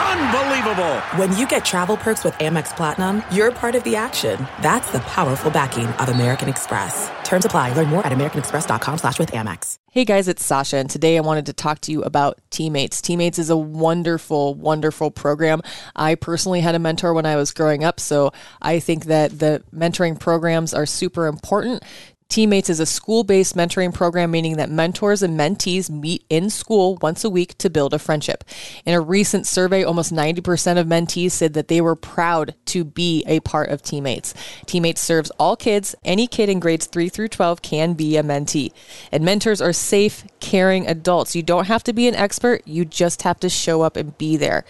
Unbelievable! When you get travel perks with Amex Platinum, you're part of the action. That's the powerful backing of American Express. Terms apply. Learn more at americanexpress.com slash with Amex. Hey guys, it's Sasha, and today I wanted to talk to you about Teammates. Teammates is a wonderful, wonderful program. I personally had a mentor when I was growing up, so I think that the mentoring programs are super important. Teammates is a school based mentoring program, meaning that mentors and mentees meet in school once a week to build a friendship. In a recent survey, almost 90% of mentees said that they were proud to be a part of Teammates. Teammates serves all kids. Any kid in grades 3 through 12 can be a mentee. And mentors are safe, caring adults. You don't have to be an expert, you just have to show up and be there.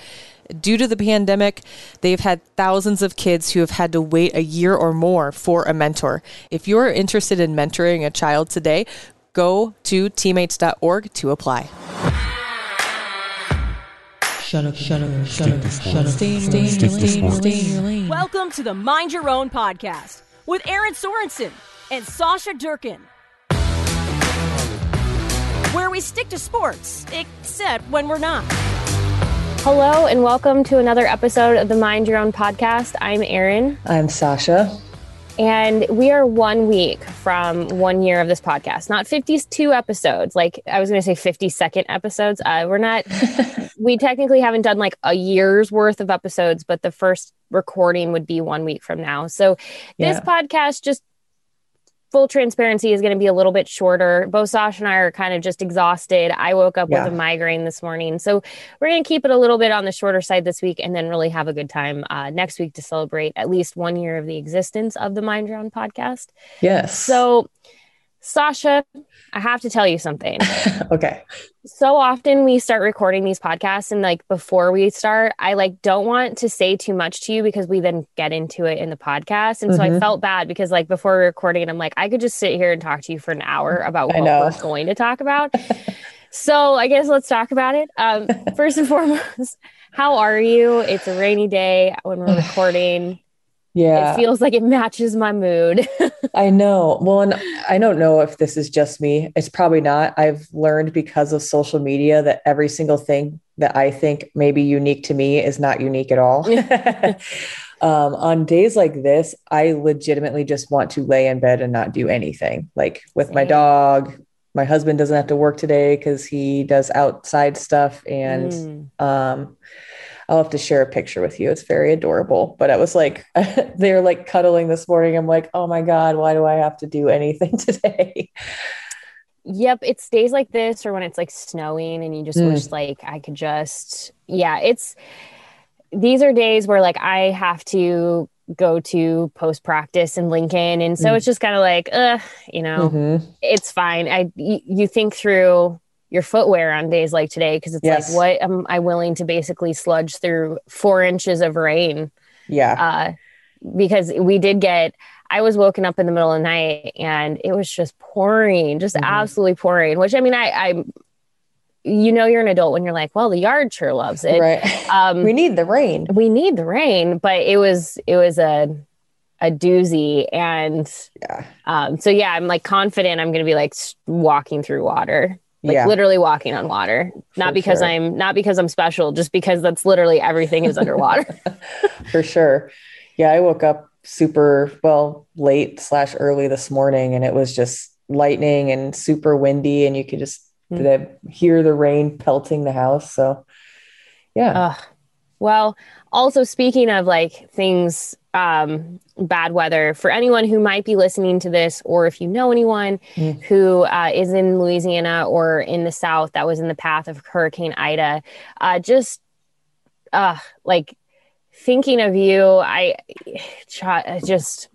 Due to the pandemic, they've had thousands of kids who have had to wait a year or more for a mentor. If you're interested in mentoring a child today, go to teammates.org to apply. Shut up, shut up, shut up, shut up. Stay in your lane, stay in your lane. Welcome to the Mind Your Own podcast with Erin Sorensen and Sasha Durkin. Where we stick to sports, except when we're not. Hello, and welcome to another episode of the Mind Your Own podcast. I'm Erin, I'm Sasha. and we are one week from one year of this podcast. Not 52 episodes, like I was going to say 50 second episodes. Uh, we're not, we technically haven't done like a year's worth of episodes, but the first recording would be one week from now. So this Yeah. podcast just full transparency is going to be a little bit shorter. Both Sasha and I are kind of just exhausted. I woke up Yeah. with a migraine this morning. So we're going to keep it a little bit on the shorter side this week and then really have a good time uh, next week to celebrate at least one year of the existence of the Mind Own podcast. Yes. So, Sasha, I have to tell you something. okay. so often we start recording these podcasts and like before we start i like don't want to say too much to you because we then get into it in the podcast and so i Mhm. felt bad because like before recording i'm like i could just sit here and talk to you for an hour about what we're going to talk about so i guess let's talk about it um first and foremost how are you it's a rainy day when we're recording Yeah. it feels like it matches my mood I know. Well, and I don't know if this is just me. It's probably not. I've learned because of social media that every single thing that I think may be unique to me is not unique at all. um, on days like this, I legitimately just want to lay in bed and not do anything. Like with my dog, my husband doesn't have to work today because he does outside stuff and Mm. um I'll have to share a picture with you. It's very adorable. But I was like, they're like cuddling this morning. I'm like, oh my God, why do I have to do anything today? Yep, it's days like this or when it's like snowing and you just Mm. wish like I could just yeah, it's these are days where like I have to go to post practice in Lincoln and so Mm. it's just kind of like uh, you know, Mhm. it's fine. I y- you think through your footwear on days like today because it's Yes. like what am I willing to basically sludge through 4 inches of rain Yeah. uh, because we did get i was woken up in the middle of the night and it was just pouring just Mhm. absolutely pouring which i mean i i you know you're an adult when you're like well the yard sure loves it right. um we need the rain. we need the rain but it was it was a a doozy and Yeah. um so yeah i'm like confident i'm gonna be like walking through water like yeah. literally walking on water not For because sure. i'm not because i'm special just because that's literally everything is underwater For sure. Yeah. I woke up super well late slash early this morning and it was just lightning and super windy and you could just Mm. the- hear the rain pelting the house. So yeah. Well, also speaking of like things, um, bad weather for anyone who might be listening to this, or if you know anyone Mm. who uh, is in Louisiana or in the South that was in the path of Hurricane Ida, uh, just uh, like thinking of you, I I just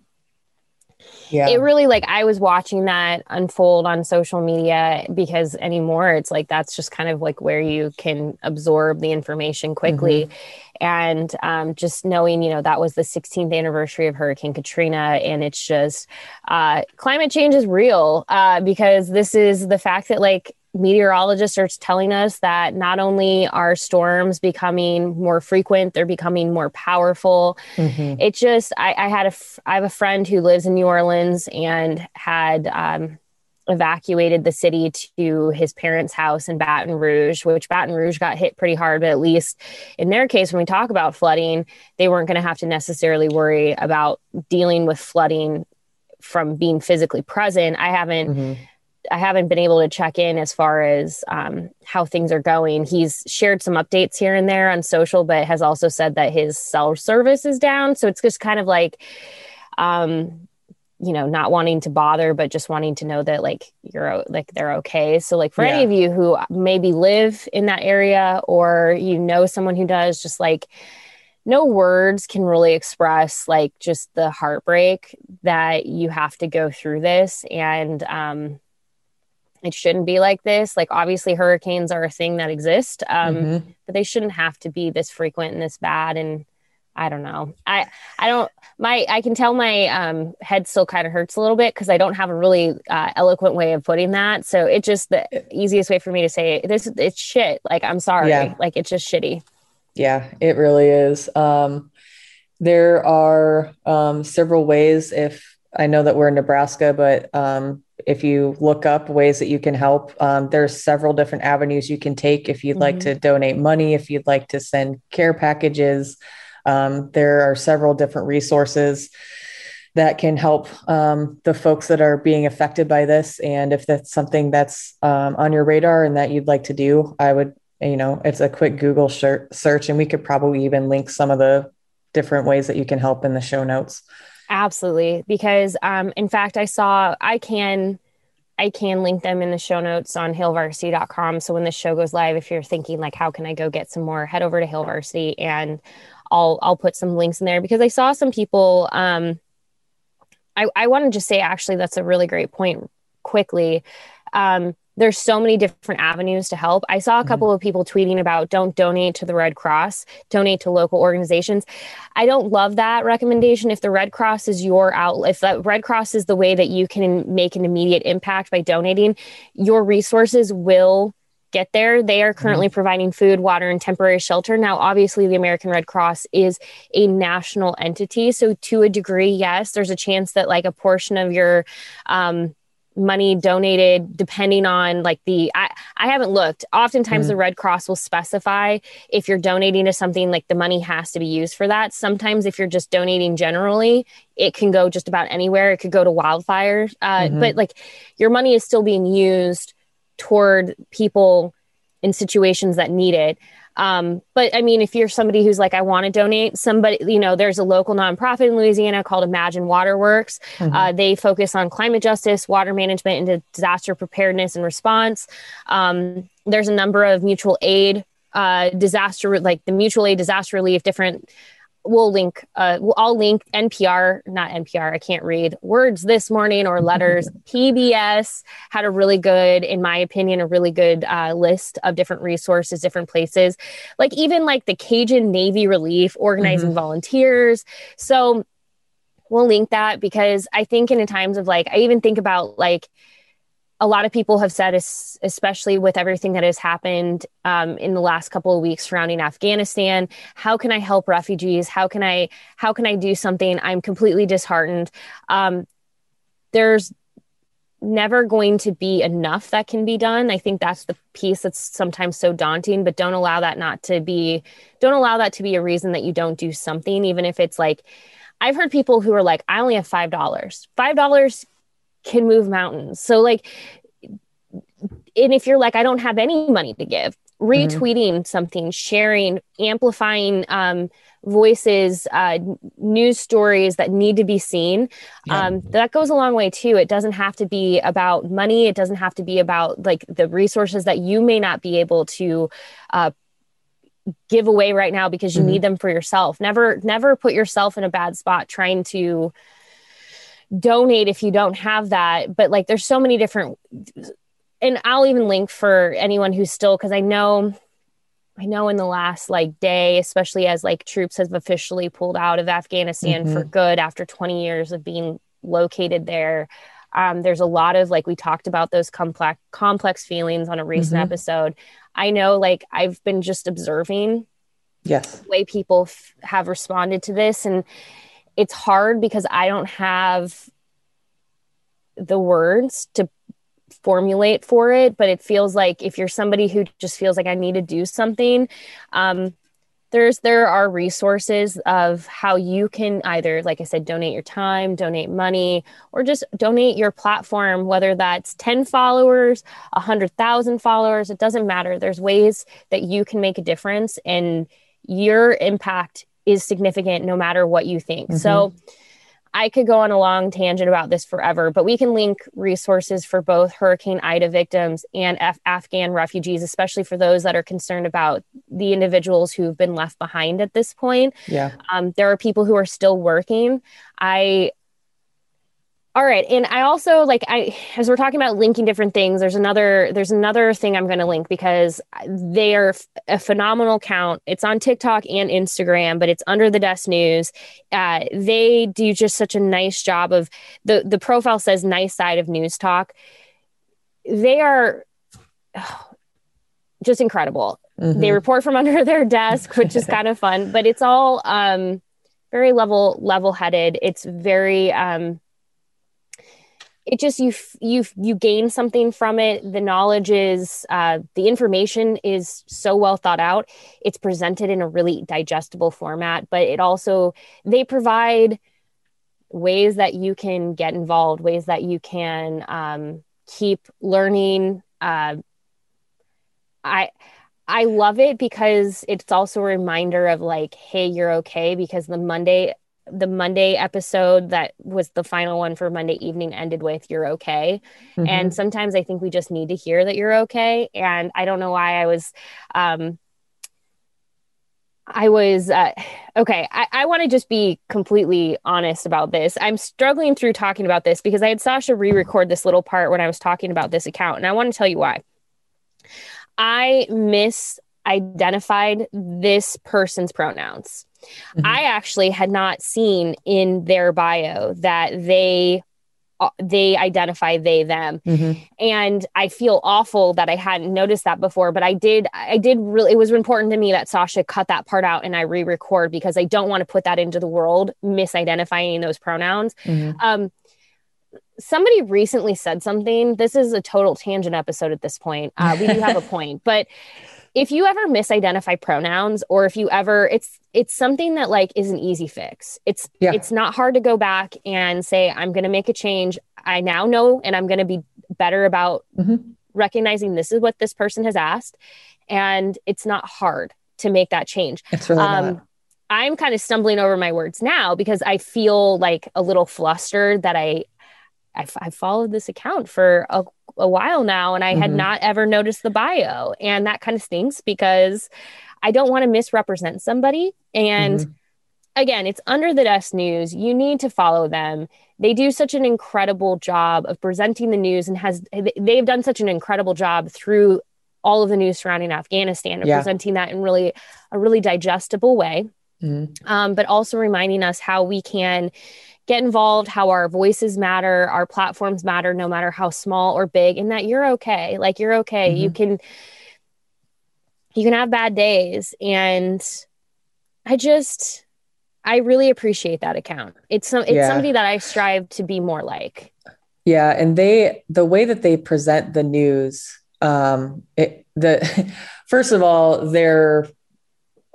yeah. it really like I was watching that unfold on social media because anymore it's like that's just kind of like where you can absorb the information quickly. Mm-hmm. And um, just knowing, you know, that was the 16th anniversary of Hurricane Katrina, and it's just uh, climate change is real uh, because this is the fact that like meteorologists are telling us that not only are storms becoming more frequent, they're becoming more powerful. Mm-hmm. It just, I, I had a, I have a friend who lives in New Orleans and had um, evacuated the city to his parents' house in Baton Rouge, which Baton Rouge got hit pretty hard, but at least in their case, when we talk about flooding, they weren't going to have to necessarily worry about dealing with flooding from being physically present. I haven't. Mm-hmm I haven't been able to check in as far as um, how things are going. He's shared some updates here and there on social, but has also said that his cell service is down. So it's just kind of like, um, you know, not wanting to bother, but just wanting to know that like you're like they're okay. So like for yeah. any of you who maybe live in that area or you know someone who does, just like no words can really express like just the heartbreak that you have to go through this and um it shouldn't be like this. Like obviously hurricanes are a thing that exist um, mm-hmm. but they shouldn't have to be this frequent and this bad and i don't know. I i don't my i can tell my um, head still kind of hurts a little bit because i don't have a really uh, eloquent way of putting that. So it just the easiest way for me to say it, this it's shit. Like i'm sorry. Yeah. like it's just shitty. Yeah it really is. Um, there are um, several ways if i know that we're in nebraska but um, if you look up ways that you can help, um, there's several different avenues you can take. If you'd mm-hmm. like to donate money, if you'd like to send care packages, um, there are several different resources that can help um, the folks that are being affected by this. And if that's something that's um, on your radar and that you'd like to do, I would, you know, it's a quick Google search, and we could probably even link some of the different ways that you can help in the show notes. Absolutely. Because um, in fact, I saw I can I can link them in the show notes on hailvarsity.com. So when the show goes live, if you're thinking like how can I go get some more, head over to Hail Varsity and I'll I'll put some links in there because I saw some people um I, I want to just say actually that's a really great point quickly. Um, there's so many different avenues to help. I saw a mm-hmm. couple mm-hmm. of people tweeting about don't donate to the Red Cross, donate to local organizations. I don't love that recommendation. If the Red Cross is your outlet, if the Red Cross is the way that you can make an immediate impact by donating, your resources will get there. They are currently mm-hmm. providing food, water, and temporary shelter. Now, obviously, the American Red Cross is a national entity. So, to a degree, yes, there's a chance that like a portion of your um, money donated depending on like the I, I haven't looked oftentimes mm. the red cross will specify if you're donating to something like the money has to be used for that sometimes if you're just donating generally it can go just about anywhere it could go to wildfires uh, mm-hmm. but like your money is still being used toward people in situations that need it um, but I mean, if you're somebody who's like, I want to donate, somebody, you know, there's a local nonprofit in Louisiana called Imagine Waterworks. Mm-hmm. Uh, they focus on climate justice, water management, and disaster preparedness and response. Um, there's a number of mutual aid uh, disaster, like the mutual aid disaster relief, different we'll link uh i'll link npr not npr i can't read words this morning or letters. Pbs had a really good in my opinion a really good uh, list of different resources different places. Like even like the cajun navy relief organizing mm-hmm. volunteers. So we'll link that because i think in times of like i even think about like a lot of people have said, especially with everything that has happened um, in the last couple of weeks surrounding Afghanistan, how can I help refugees? How can I how can I do something? I'm completely disheartened. Um, there's never going to be enough that can be done. I think that's the piece that's sometimes so daunting, but don't allow that not to be don't allow that to be a reason that you don't do something even if it's like I've heard people who are like I only have $5. $5 can move mountains. So like and if you're like I don't have any money to give, retweeting mm-hmm. something, sharing, amplifying um, voices, uh, news stories that need to be seen. Yeah. Um, that goes a long way too. It doesn't have to be about money. It doesn't have to be about like the resources that you may not be able to uh, give away right now because you mm-hmm. need them for yourself. Never, never put yourself in a bad spot trying to donate if you don't have that. But like, there's so many different, and I'll even link for anyone who's still, because I know. I know in the last like day, especially as like troops have officially pulled out of Afghanistan mm-hmm. for good after 20 years of being located there. Um, there's a lot of like we talked about those complex complex feelings on a recent mm-hmm. episode. I know like I've been just observing yes the way people f- have responded to this and it's hard because I don't have the words to formulate for it but it feels like if you're somebody who just feels like I need to do something um, there's there are resources of how you can either like i said donate your time donate money or just donate your platform whether that's 10 followers 100000 followers it doesn't matter. There's ways that you can make a difference and your impact is significant no matter what you think mm-hmm. so I could go on a long tangent about this forever, but we can link resources for both Hurricane Ida victims and Af- Afghan refugees, especially for those that are concerned about the individuals who've been left behind at this point. Yeah. Um, there are people who are still working. I all right. And I also like I as we're talking about linking different things, there's another there's another thing I'm going to link because they are a phenomenal count. It's on TikTok and Instagram, but it's under the desk news. Uh, they do just such a nice job of the the profile says nice side of news talk. They are oh, just incredible. Mm-hmm. They report from under their desk, which is kind of fun, but it's all um very level level headed. It's very um it just you you you gain something from it. The knowledge is uh, the information is so well thought out. It's presented in a really digestible format but it also they provide ways that you can get involved ways that you can um, keep learning. Uh, i i love it because it's also a reminder of like hey you're okay because the monday the Monday episode that was the final one for Monday evening ended with you're okay. Mm-hmm. And sometimes I think we just need to hear that you're okay. And I don't know why I was um I was uh, okay. I, I want to just be completely honest about this. I'm struggling through talking about this because I had Sasha re record this little part when I was talking about this account, and I want to tell you why. I misidentified this person's pronouns. Mm-hmm. I actually had not seen in their bio that they uh, they identify they them mm-hmm. and i feel awful that i hadn't noticed that before but i did i did really it was important to me that sasha cut that part out and i re-record because i don't want to put that into the world misidentifying those pronouns mm-hmm. um, somebody recently said something this is a total tangent episode at this point uh, we do have a point but if you ever misidentify pronouns or if you ever it's it's something that like is an easy fix it's yeah. it's not hard to go back and say i'm going to make a change i now know and i'm going to be better about mm-hmm. recognizing this is what this person has asked and it's not hard to make that change it's really um, not. i'm kind of stumbling over my words now because i feel like a little flustered that i I, I followed this account for a, a while now and I mm-hmm. had not ever noticed the bio. And that kind of stinks because I don't want to misrepresent somebody. And mm-hmm. again, it's under the desk news. You need to follow them. They do such an incredible job of presenting the news and has they've done such an incredible job through all of the news surrounding Afghanistan and yeah. presenting that in really a really digestible way. Mm-hmm. Um, but also reminding us how we can get involved, how our voices matter, our platforms matter, no matter how small or big, and that you're okay. Like you're okay. Mm-hmm. You can you can have bad days. And I just I really appreciate that account. It's some it's yeah. somebody that I strive to be more like. Yeah. And they the way that they present the news, um, it the first of all, their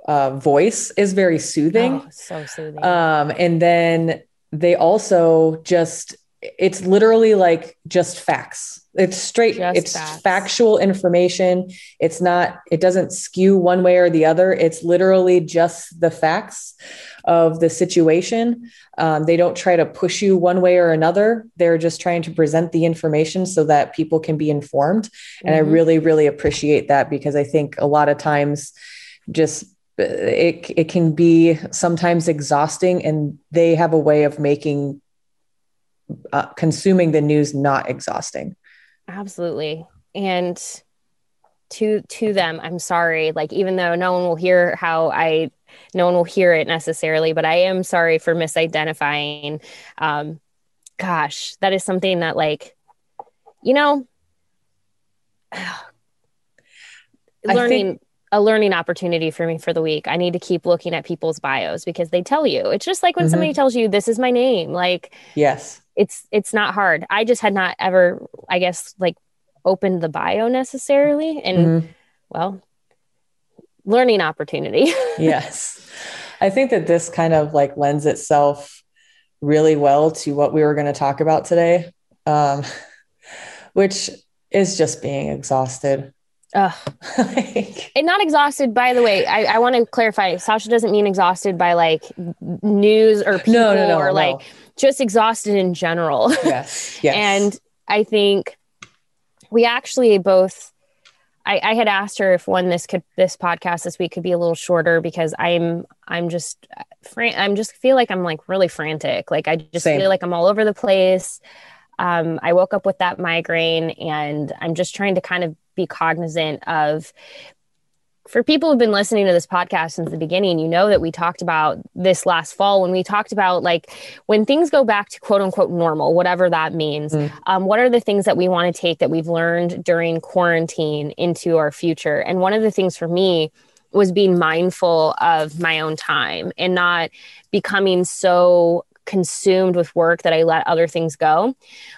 uh, voice is very soothing. Oh, so soothing. Um, and then they also just it's literally like just facts it's straight just it's facts. factual information it's not it doesn't skew one way or the other it's literally just the facts of the situation um, they don't try to push you one way or another they're just trying to present the information so that people can be informed and mm-hmm. i really really appreciate that because i think a lot of times just it it can be sometimes exhausting and they have a way of making uh, consuming the news not exhausting. Absolutely. And to to them, I'm sorry. Like even though no one will hear how I no one will hear it necessarily, but I am sorry for misidentifying. Um, gosh, that is something that like, you know, learning think- a learning opportunity for me for the week. I need to keep looking at people's bios because they tell you. It's just like when mm-hmm. somebody tells you this is my name. Like yes. It's it's not hard. I just had not ever I guess like opened the bio necessarily and mm-hmm. well learning opportunity. yes. I think that this kind of like lends itself really well to what we were going to talk about today. Um which is just being exhausted. Ugh. and not exhausted, by the way. I, I want to clarify. Sasha doesn't mean exhausted by like news or people no, no, no, or like just exhausted in general. Yes. Yes. and I think we actually both I, I, had asked her if one this could this podcast this week could be a little shorter because I'm I'm just fran- I'm just feel like I'm like really frantic. Like I just Same. feel like I'm all over the place. Um, I woke up with that migraine and I'm just trying to kind of be cognizant of for people who've been listening to this podcast since the beginning, you know that we talked about this last fall when we talked about like when things go back to quote unquote normal, whatever that means. Mm. Um, what are the things that we want to take that we've learned during quarantine into our future? And one of the things for me was being mindful of my own time and not becoming so consumed with work that I let other things go.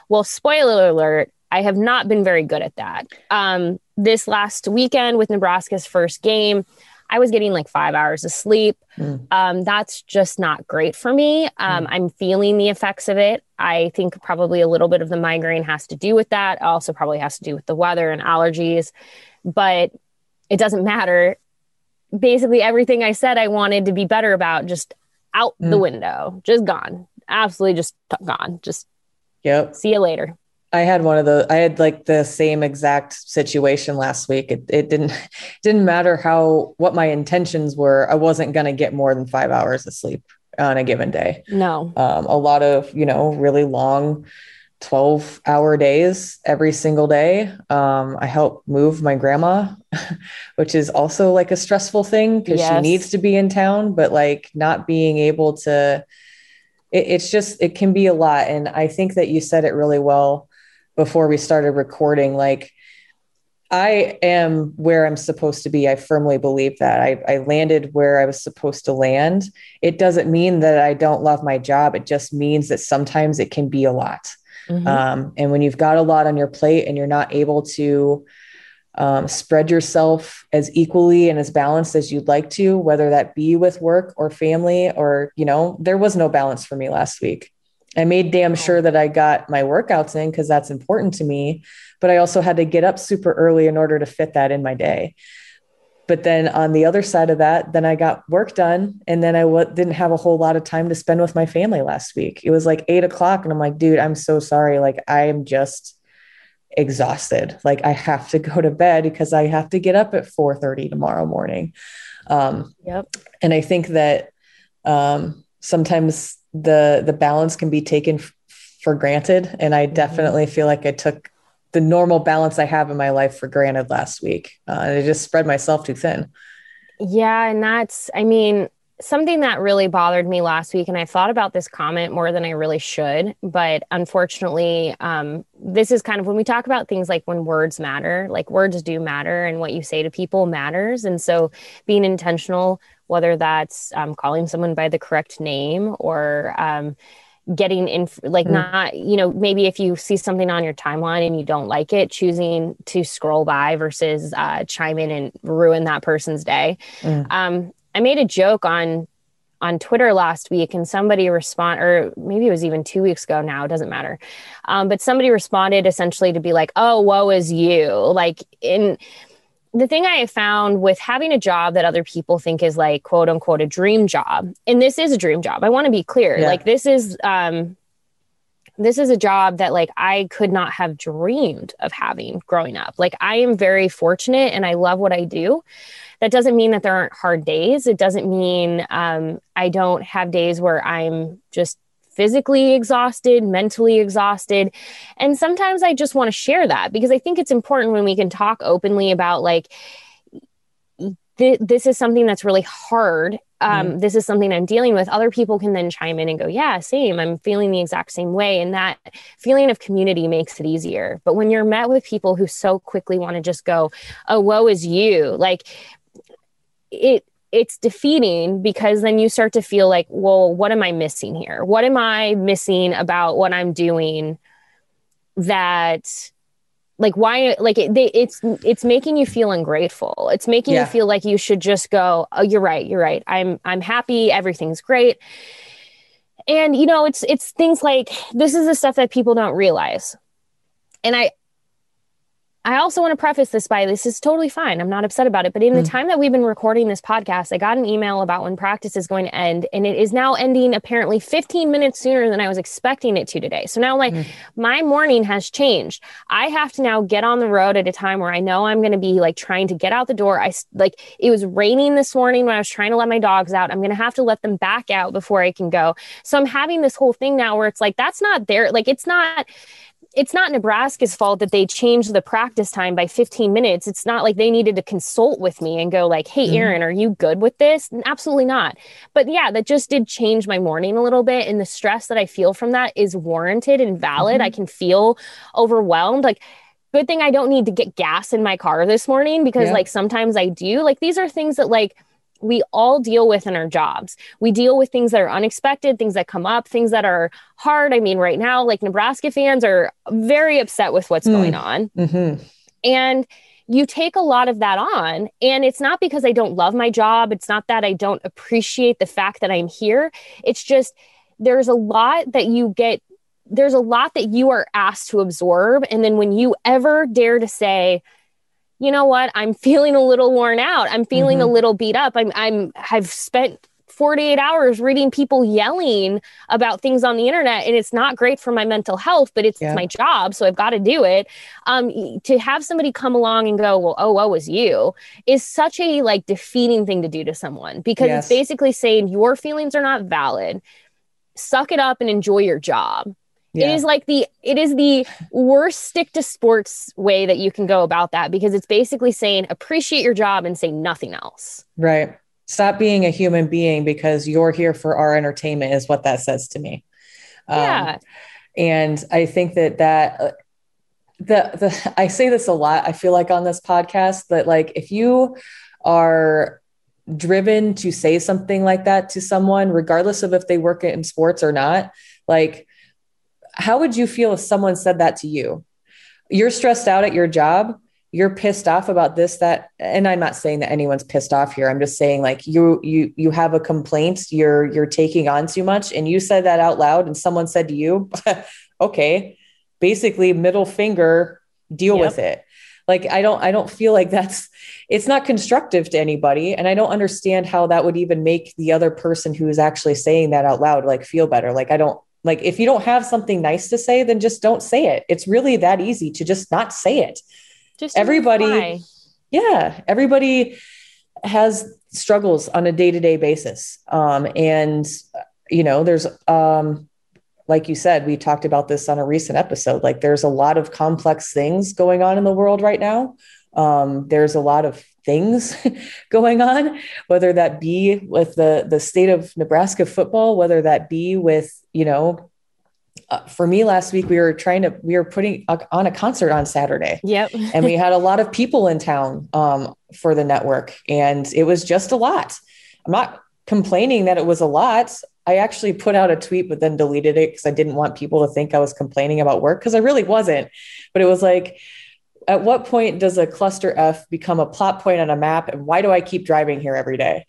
Well, spoiler alert, I have not been very good at that. Um, this last weekend with Nebraska's first game, I was getting like five hours of sleep. Mm. Um, that's just not great for me. Um, mm. I'm feeling the effects of it. I think probably a little bit of the migraine has to do with that. Also, probably has to do with the weather and allergies, but it doesn't matter. Basically, everything I said I wanted to be better about just out mm. the window, just gone, absolutely just gone. Just yep. See you later. I had one of the I had like the same exact situation last week. It, it didn't didn't matter how what my intentions were. I wasn't going to get more than 5 hours of sleep on a given day. No. Um, a lot of, you know, really long 12 hour days every single day. Um, I help move my grandma, which is also like a stressful thing because yes. she needs to be in town, but like not being able to, it, it's just, it can be a lot. And I think that you said it really well before we started recording like I am where I'm supposed to be. I firmly believe that. I, I, landed where I was supposed to land. It doesn't mean that I don't love my job. It just means that sometimes it can be a lot. Mm-hmm. Um, and when you've got a lot on your plate and you're not able to um, spread yourself as equally and as balanced as you'd like to, whether that be with work or family, or, you know, there was no balance for me last week. I made damn sure that I got my workouts in because that's important to me. But I also had to get up super early in order to fit that in my day. But then on the other side of that, then I got work done. And then I w- didn't have a whole lot of time to spend with my family last week. It was like eight o'clock. And I'm like, dude, I'm so sorry. Like, I am just exhausted. Like, I have to go to bed because I have to get up at 4 30 tomorrow morning. Um, yep. And I think that um, sometimes the the balance can be taken f- for granted. And i mm-hmm. definitely feel like i took the normal balance i have in my life for granted last week. Uh, and i just spread myself too thin. Yeah and that's i mean something that really bothered me last week and i thought about this comment more than i really should but unfortunately um, this is kind of when we talk about things like when words matter like words do matter and what you say to people matters and so being intentional whether that's um, calling someone by the correct name or um, getting in like mm. not you know maybe if you see something on your timeline and you don't like it choosing to scroll by versus uh, chime in and ruin that person's day mm. um, i made a joke on on twitter last week and somebody respond or maybe it was even two weeks ago now it doesn't matter um, but somebody responded essentially to be like oh woe is you like in the thing I have found with having a job that other people think is like quote unquote a dream job, and this is a dream job. I want to be clear. Yeah. Like this is um this is a job that like I could not have dreamed of having growing up. Like I am very fortunate and I love what I do. That doesn't mean that there aren't hard days. It doesn't mean um, I don't have days where I'm just physically exhausted, mentally exhausted. And sometimes I just want to share that because I think it's important when we can talk openly about like, th- this is something that's really hard. Um, mm This is something I'm dealing with. Other people can then chime in and go, Yeah, same. I'm feeling the exact same way. And that feeling of community makes it easier. But when you're met with people who so quickly want to just go, Oh, woe is you, like it, it's defeating because then you start to feel like, well, what am I missing here? What am I missing about what I'm doing that like why like it, they, it's it's making you feel ungrateful. It's making yeah. you feel like you should just go oh you're right you're right. I'm i'm happy. Everything's great. And you know it's it's things like this is the stuff that people don't realize. And i I also want to preface this by this is totally fine. I'm not upset about it. But in mm. the hmm. time that we've been recording this podcast, I got an email about when practice is going to end, and it is now ending apparently 15 minutes sooner than I was expecting it to today. So now, like, mm. my morning has changed. I have to now get on the road at a time where I know I'm going to be like trying to get out the door. I like it was raining this morning when I was trying to let my dogs out. I'm going to have to let them back out before I can go. So I'm having this whole thing now where it's like, that's not there. Like, it's not it's not Nebraska's fault that they changed the practice time by 15 minutes. It's not like they needed to consult with me and go like, "Hey, mm-hmm. Erin, are you good with this?" Absolutely not. But yeah, that just did change my morning a little bit, and the stress that I feel from that is warranted and valid. Mm-hmm. I can feel overwhelmed, like. Good thing I don't need to get gas in my car this morning because, yeah. like, sometimes I do. Like, these are things that, like, we all deal with in our jobs. We deal with things that are unexpected, things that come up, things that are hard. I mean, right now, like Nebraska fans are very upset with what's mm. going on. Mm-hmm. And you take a lot of that on. And it's not because I don't love my job. It's not that I don't appreciate the fact that I'm here. It's just there's a lot that you get, there's a lot that you are asked to absorb. And then when you ever dare to say, you know what? I'm feeling a little worn out. I'm feeling mm-hmm. a little beat up. I'm I'm I've spent 48 hours reading people yelling about things on the internet and it's not great for my mental health but it's, yeah. my job so i've got to do it um, to have somebody come along and go well oh what was you is such a like defeating thing to do to someone because yes. it's basically saying your feelings are not valid suck it up and enjoy your job yeah. It is like the it is the worst stick to sports way that you can go about that because it's basically saying appreciate your job and say nothing else. Right. Stop being a human being because you're here for our entertainment is what that says to me. Um, yeah. Um, and I think that that uh, the the I say this a lot. I feel like on this podcast that like if you are driven to say something like that to someone regardless of if they work in sports or not, like how would you feel if someone said that to you? You're stressed out at your job. You're pissed off about this, that, and I'm not saying that anyone's pissed off here. I'm just saying like you, you, you have a complaint. You're, you're taking on too much, and you said that out loud, and someone said to you, "Okay, basically middle finger, deal yep. with it." Like I don't, I don't feel like that's. It's not constructive to anybody, and I don't understand how that would even make the other person who is actually saying that out loud like feel better. Like I don't, like if you don't have something nice to say, then just don't say it. It's really that easy to just not say it. Just everybody, yeah, everybody has struggles on a day-to-day basis. Um, and you know, there's um, like you said, we talked about this on a recent episode. Like there's a lot of complex things going on in the world right now. Um, there's a lot of things going on, whether that be with the the state of Nebraska football, whether that be with you know. Uh, for me last week we were trying to we were putting a, on a concert on saturday. Yep. And we had a lot of people in town um, for the network and it was just a lot. I'm not complaining that it was a lot. I actually put out a tweet but then deleted it because i didn't want people to think i was complaining about work because i really wasn't. But it was like at what point does a cluster F become a plot point on a map? And why do I keep driving here every day?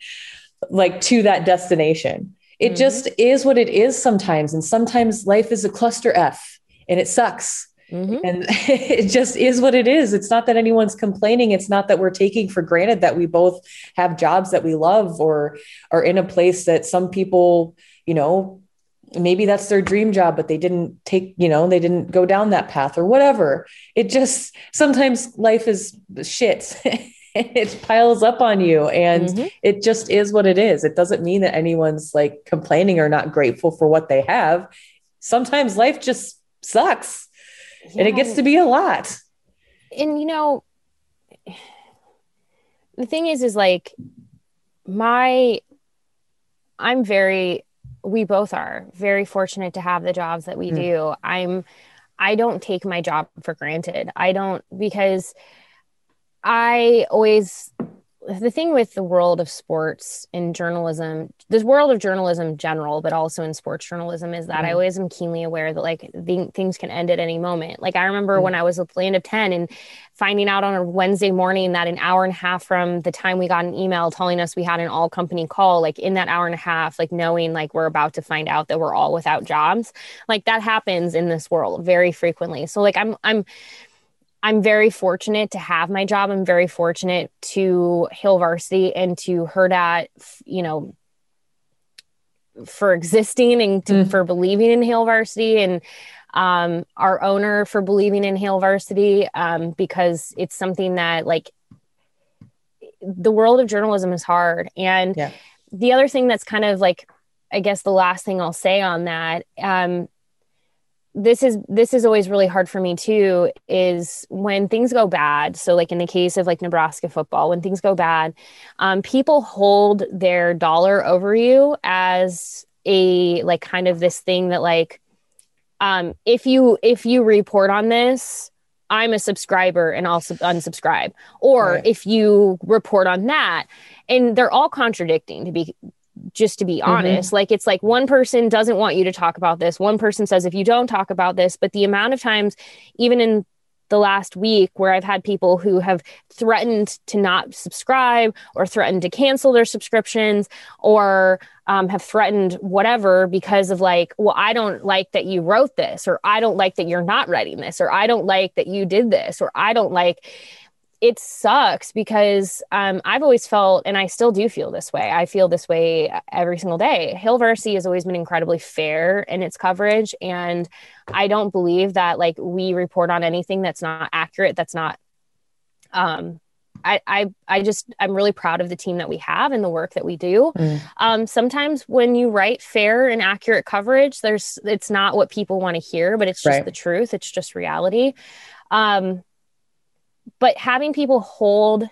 Like to that destination. It mm-hmm. just is what it is sometimes. And sometimes life is a cluster F and it sucks. Mm-hmm. And it just is what it is. It's not that anyone's complaining. It's not that we're taking for granted that we both have jobs that we love or are in a place that some people, you know, maybe that's their dream job but they didn't take you know they didn't go down that path or whatever it just sometimes life is shit it piles up on you and mm-hmm. it just is what it is it doesn't mean that anyone's like complaining or not grateful for what they have sometimes life just sucks yeah. and it gets to be a lot and you know the thing is is like my i'm very we both are very fortunate to have the jobs that we mm. do i'm i don't take my job for granted i don't because I always the thing with the world of sports and journalism, this world of journalism in general, but also in sports journalism, is that mm. I always am keenly aware that like the, things can end at any moment. Like I remember mm. when I was at Land of Ten and finding out on a Wednesday morning that an hour and a half from the time we got an email telling us we had an all company call, like in that hour and a half, like knowing like we're about to find out that we're all without jobs, like that happens in this world very frequently. So like I'm I'm I'm very fortunate to have my job. I'm very fortunate to Hail Varsity and to Hurrdat, you know, for existing and to, mm. for believing in Hail Varsity and um, our owner for believing in Hail Varsity um, because it's something that like the world of journalism is hard. And yeah. the other thing that's kind of like, I guess the last thing I'll say on that, um, this is this is always really hard for me too is when things go bad so like in the case of like nebraska football when things go bad um, people hold their dollar over you as a like kind of this thing that like um, if you if you report on this i'm a subscriber and i'll sub- unsubscribe or right. if you report on that and they're all contradicting to be just to be mm-hmm. honest. Mm-hmm. Like it's like one person doesn't want you to talk about this. One person says if you don't talk about this, but the amount of times even in the last week where I've had people who have threatened to not subscribe or threatened to cancel their subscriptions or um, have threatened whatever because of like, well, I don't like that you wrote this, or I don't like that you're not writing this, or I don't like that you did this, or I don't like it sucks because um, I've always felt, and I still do feel this way. I feel this way every single day. Hail Varsity has always been incredibly fair in its coverage, and I don't believe that like we report on anything that's not accurate. That's not. Um, I, I, I just I'm really proud of the team that we have and the work that we do. Mm. Um, sometimes when you write fair and accurate coverage, there's it's not what people want to hear, but it's just right. the truth. It's just reality. Um, but having people hold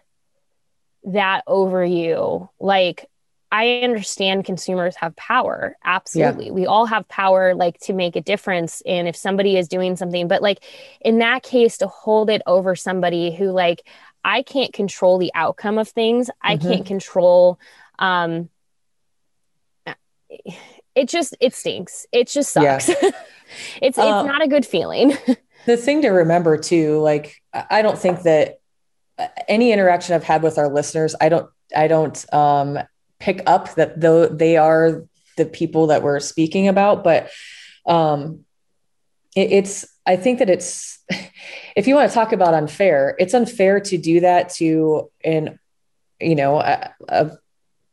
that over you like I understand consumers have power. Absolutely. Yeah. We all have power like to make a difference and if somebody is doing something, but like in that case to hold it over somebody who like I can't control the outcome of things. Mm-hmm. I can't control um it just it stinks. It just sucks. Yeah. it's uh, it's not a good feeling. the thing to remember too, like I don't think that any interaction I've had with our listeners, I don't, I don't um, pick up that though they are the people that we're speaking about, but um, it, it's, I think that it's, if you want to talk about unfair, it's unfair to do that to an, you know, a, a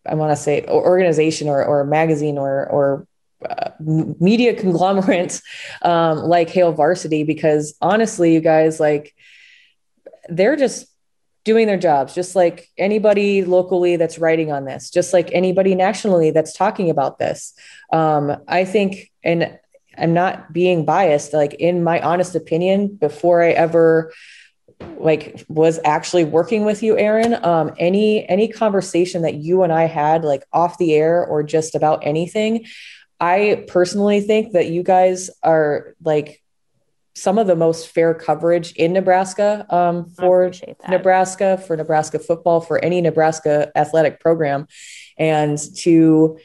I want to say organization or, or magazine or, or uh, media conglomerates um, like Hail Varsity because honestly, you guys, like they're just doing their jobs, just like anybody locally that's writing on this, just like anybody nationally that's talking about this. Um, I think, and I'm not being biased, like in my honest opinion, before I ever like was actually working with you erin um, any any conversation that you and i had like off the air or just about anything I personally think that you guys are like some of the most fair coverage in Nebraska um, for Nebraska, for Nebraska football, for any Nebraska athletic program. And to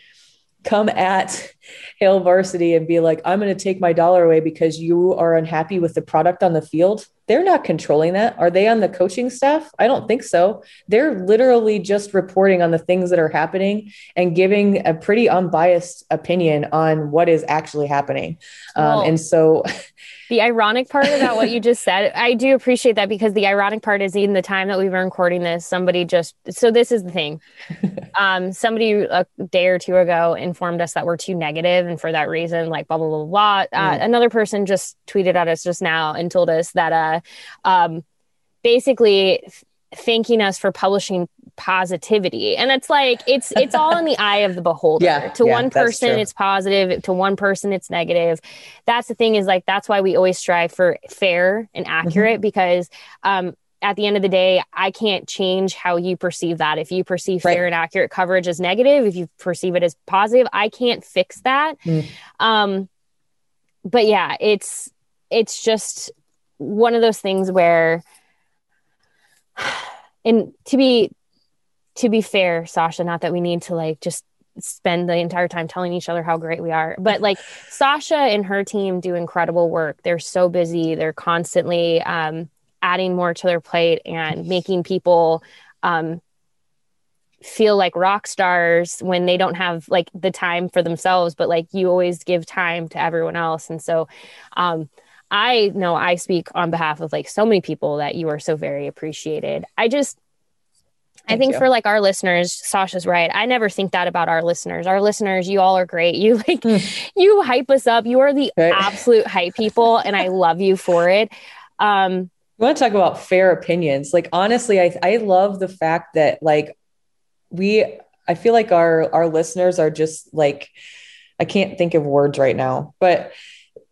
come at Hail Varsity and be like, I'm going to take my dollar away because you are unhappy with the product on the field. They're not controlling that. Are they on the coaching staff? I don't think so. They're literally just reporting on the things that are happening and giving a pretty unbiased opinion on what is actually happening. Um, and so The ironic part about what you just said, I do appreciate that because the ironic part is in the time that we were recording this, somebody just so this is the thing. um, somebody a day or two ago informed us that we're too negative, and for that reason, like blah blah blah blah. Uh, mm. Another person just tweeted at us just now and told us that uh, um, basically thanking us for publishing positivity. And it's like it's it's all in the eye of the beholder. Yeah, to yeah, one person it's positive to one person it's negative. That's the thing is like that's why we always strive for fair and Mm-hmm. accurate because um at the end of the day i can't change how you perceive that. If you perceive fair and accurate coverage as negative if you perceive it as positive i can't fix that. Mm. um but yeah it's it's just one of those things where and to be to be fair sasha not that we need to like just spend the entire time telling each other how great we are but like sasha and her team do incredible work. They're so busy. They're constantly um, adding more to their plate and making people um, feel like rock stars when they don't have like the time for themselves but like you always give time to everyone else. And so um i know i speak on behalf of like so many people that you are so very appreciated i just I think you. for like our listeners, Sasha's right. I never think that about our listeners. Our listeners, you all are great. You like, you hype us up. You are the Hmm. Right. absolute hype people, and I love you for it. Um, You want to talk about fair opinions? Like honestly, I I love the fact that like we I feel like our our listeners are just like I can't think of words right now, but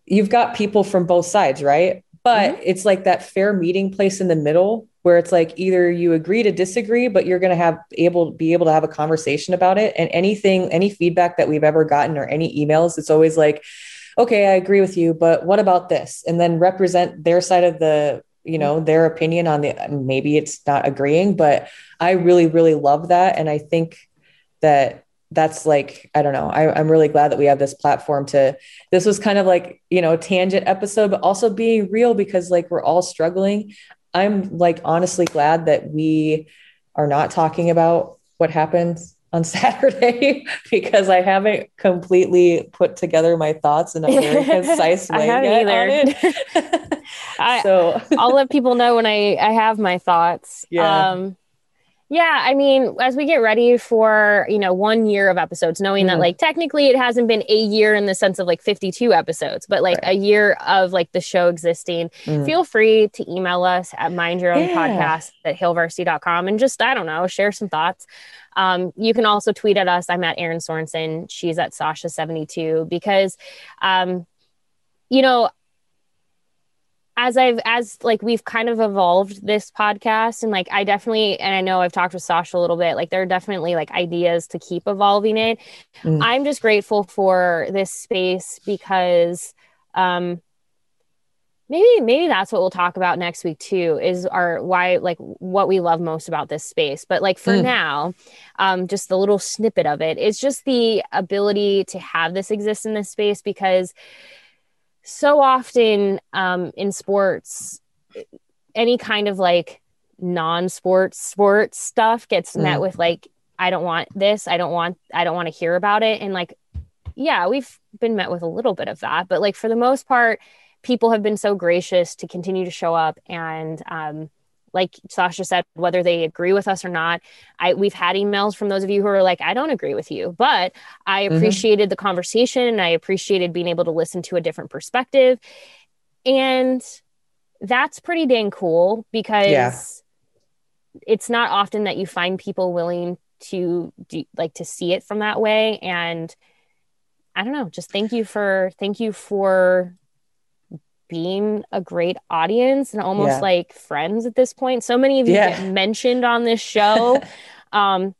you've got people from both sides, right? But mm-hmm. it's like that fair meeting place in the middle where it's like either you agree to disagree, but you're going to have able be able to have a conversation about it. And anything, any feedback that we've ever gotten or any emails, it's always like, okay, I agree with you, but what about this? And then represent their side of the, you know, mm-hmm. their opinion on the maybe it's not agreeing, but I really, really love that. And I think that that's like, I don't know, I, I'm really glad that we have this platform to, this was kind of like, you know, tangent episode, but also being real because like we're all struggling. I'm like honestly glad that we are not talking about what happened on Saturday because I haven't completely put together my thoughts in a very concise way I haven't yet either. on it. I- so I'll let people know when I I have my thoughts. Yeah. Um yeah, I mean, as we get ready for, you know, one year of episodes, knowing that Mhm. like technically it hasn't been a year in the sense of like 52 episodes, but like Right. a year of like the show existing, Mhm. feel free to email us at mind your own Yeah. podcast at hailvarsity.com and just, I don't know, share some thoughts. Um, you can also tweet at us. I'm at Erin Sorensen. She's at Sasha72 because, um, you know, as I've as like we've kind of evolved this podcast and like I definitely and I know I've talked with Sasha a little bit like there are definitely like ideas to keep evolving it. Mm. I'm just grateful for this space because um maybe maybe that's what we'll talk about next week too is our why like what we love most about this space but like for Mm. now um just the little snippet of it it's just the ability to have this exist in this space because so often um in sports any kind of like non-sports sports stuff gets met Mm. with like i don't want this i don't want i don't want to hear about it and like yeah we've been met with a little bit of that but like for the most part people have been so gracious to continue to show up and um like Sasha said, whether they agree with us or not, I we've had emails from those of you who are like, I don't agree with you, but I Mhm. appreciated the conversation and I appreciated being able to listen to a different perspective. And that's pretty dang cool because Yeah. it's not often that you find people willing to do like to see it from that way. And I don't know, just thank you for thank you for being a great audience and almost Yeah. like friends at this point. So many of you Yeah. get mentioned on this show. um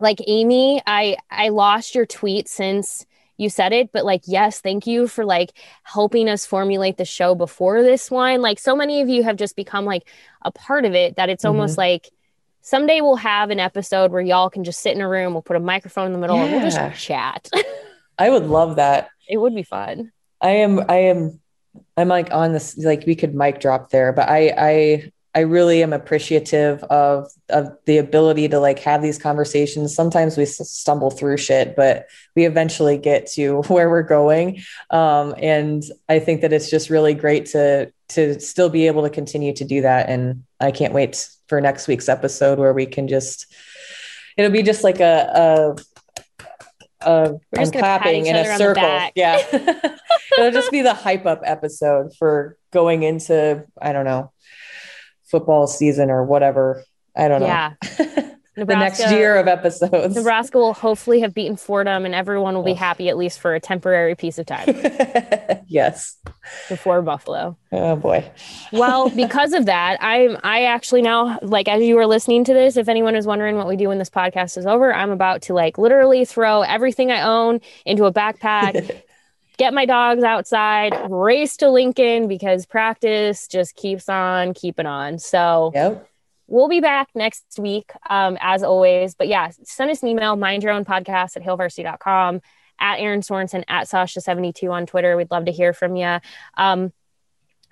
like Amy, I I lost your tweet since you said it, but like yes, thank you for like helping us formulate the show before this one. Like so many of you have just become like a part of it that it's almost like someday we'll have an episode where y'all can just sit in a room, we'll put a microphone in the middle and we'll just chat. I would love that. it would be fun. I am I am I'm like on this like we could mic drop there, but I I I really am appreciative of of the ability to like have these conversations. Sometimes we stumble through shit, but we eventually get to where we're going. Um, and I think that it's just really great to to still be able to continue to do that. And I can't wait for next week's episode where we can just it'll be just like a a, a We're just clapping in a other on the circle. Yeah. It'll just be the hype up episode for going into, I don't know, football season or whatever I don't know. Yeah. the next year of episodes. Nebraska will hopefully have beaten Fordham and everyone will be oh. happy at least for a temporary piece of time yes. before Buffalo. Oh boy. Well, because of that, I'm I actually now like as you were listening to this, if anyone is wondering what we do when this podcast is over, I'm about to like literally throw everything I own into a backpack. Get my dogs outside, race to Lincoln because practice just keeps on keeping on. So, Yep. We'll be back next week um, as always. But yeah send us an email mind your own podcast at hailvarsity.com at erin sorensen at sasha72 on twitter. We'd love to hear from you um,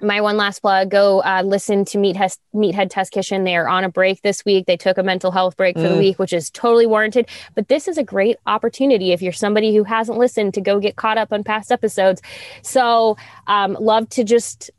my one last plug go uh, listen to meathead, meathead test kitchen. They are on a break this week. They took a mental health break for the week which is totally warranted. But this is a great opportunity if you're somebody who hasn't listened to go get caught up on past episodes. So um, love to just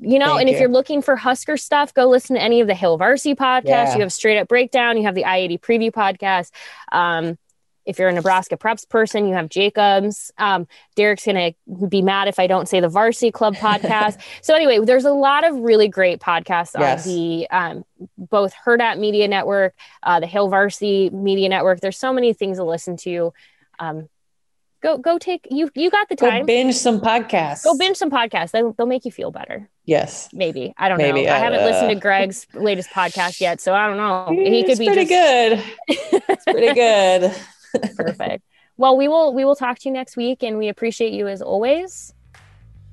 you know, Thank and if you. you're looking for Husker stuff, go listen to any of the Hail Varsity podcasts. Yeah. You have Straight Up Breakdown, you have the I 80 Preview podcast. Um, if you're a Nebraska Preps person, you have Jacobs. Um, Derek's going to be mad if I don't say the Varsity Club podcast. so, anyway, there's a lot of really great podcasts Yes. on the um, both Hurrdat Media Network, uh, the Hail Varsity Media Network. There's so many things to listen to. Um, go, go take you. You got the Go time. binge some podcasts. Go binge some podcasts. They'll, they'll make you feel better. Yes. Maybe I don't Maybe, know. I haven't listened to uh, Greg's latest podcast yet, so I don't know. He could be pretty just good. It's pretty good. perfect. Well, we will we will talk to you next week, and we appreciate you as always.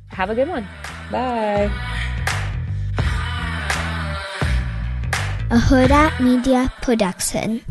Have a good one. Bye. a Hurrdat Media Production.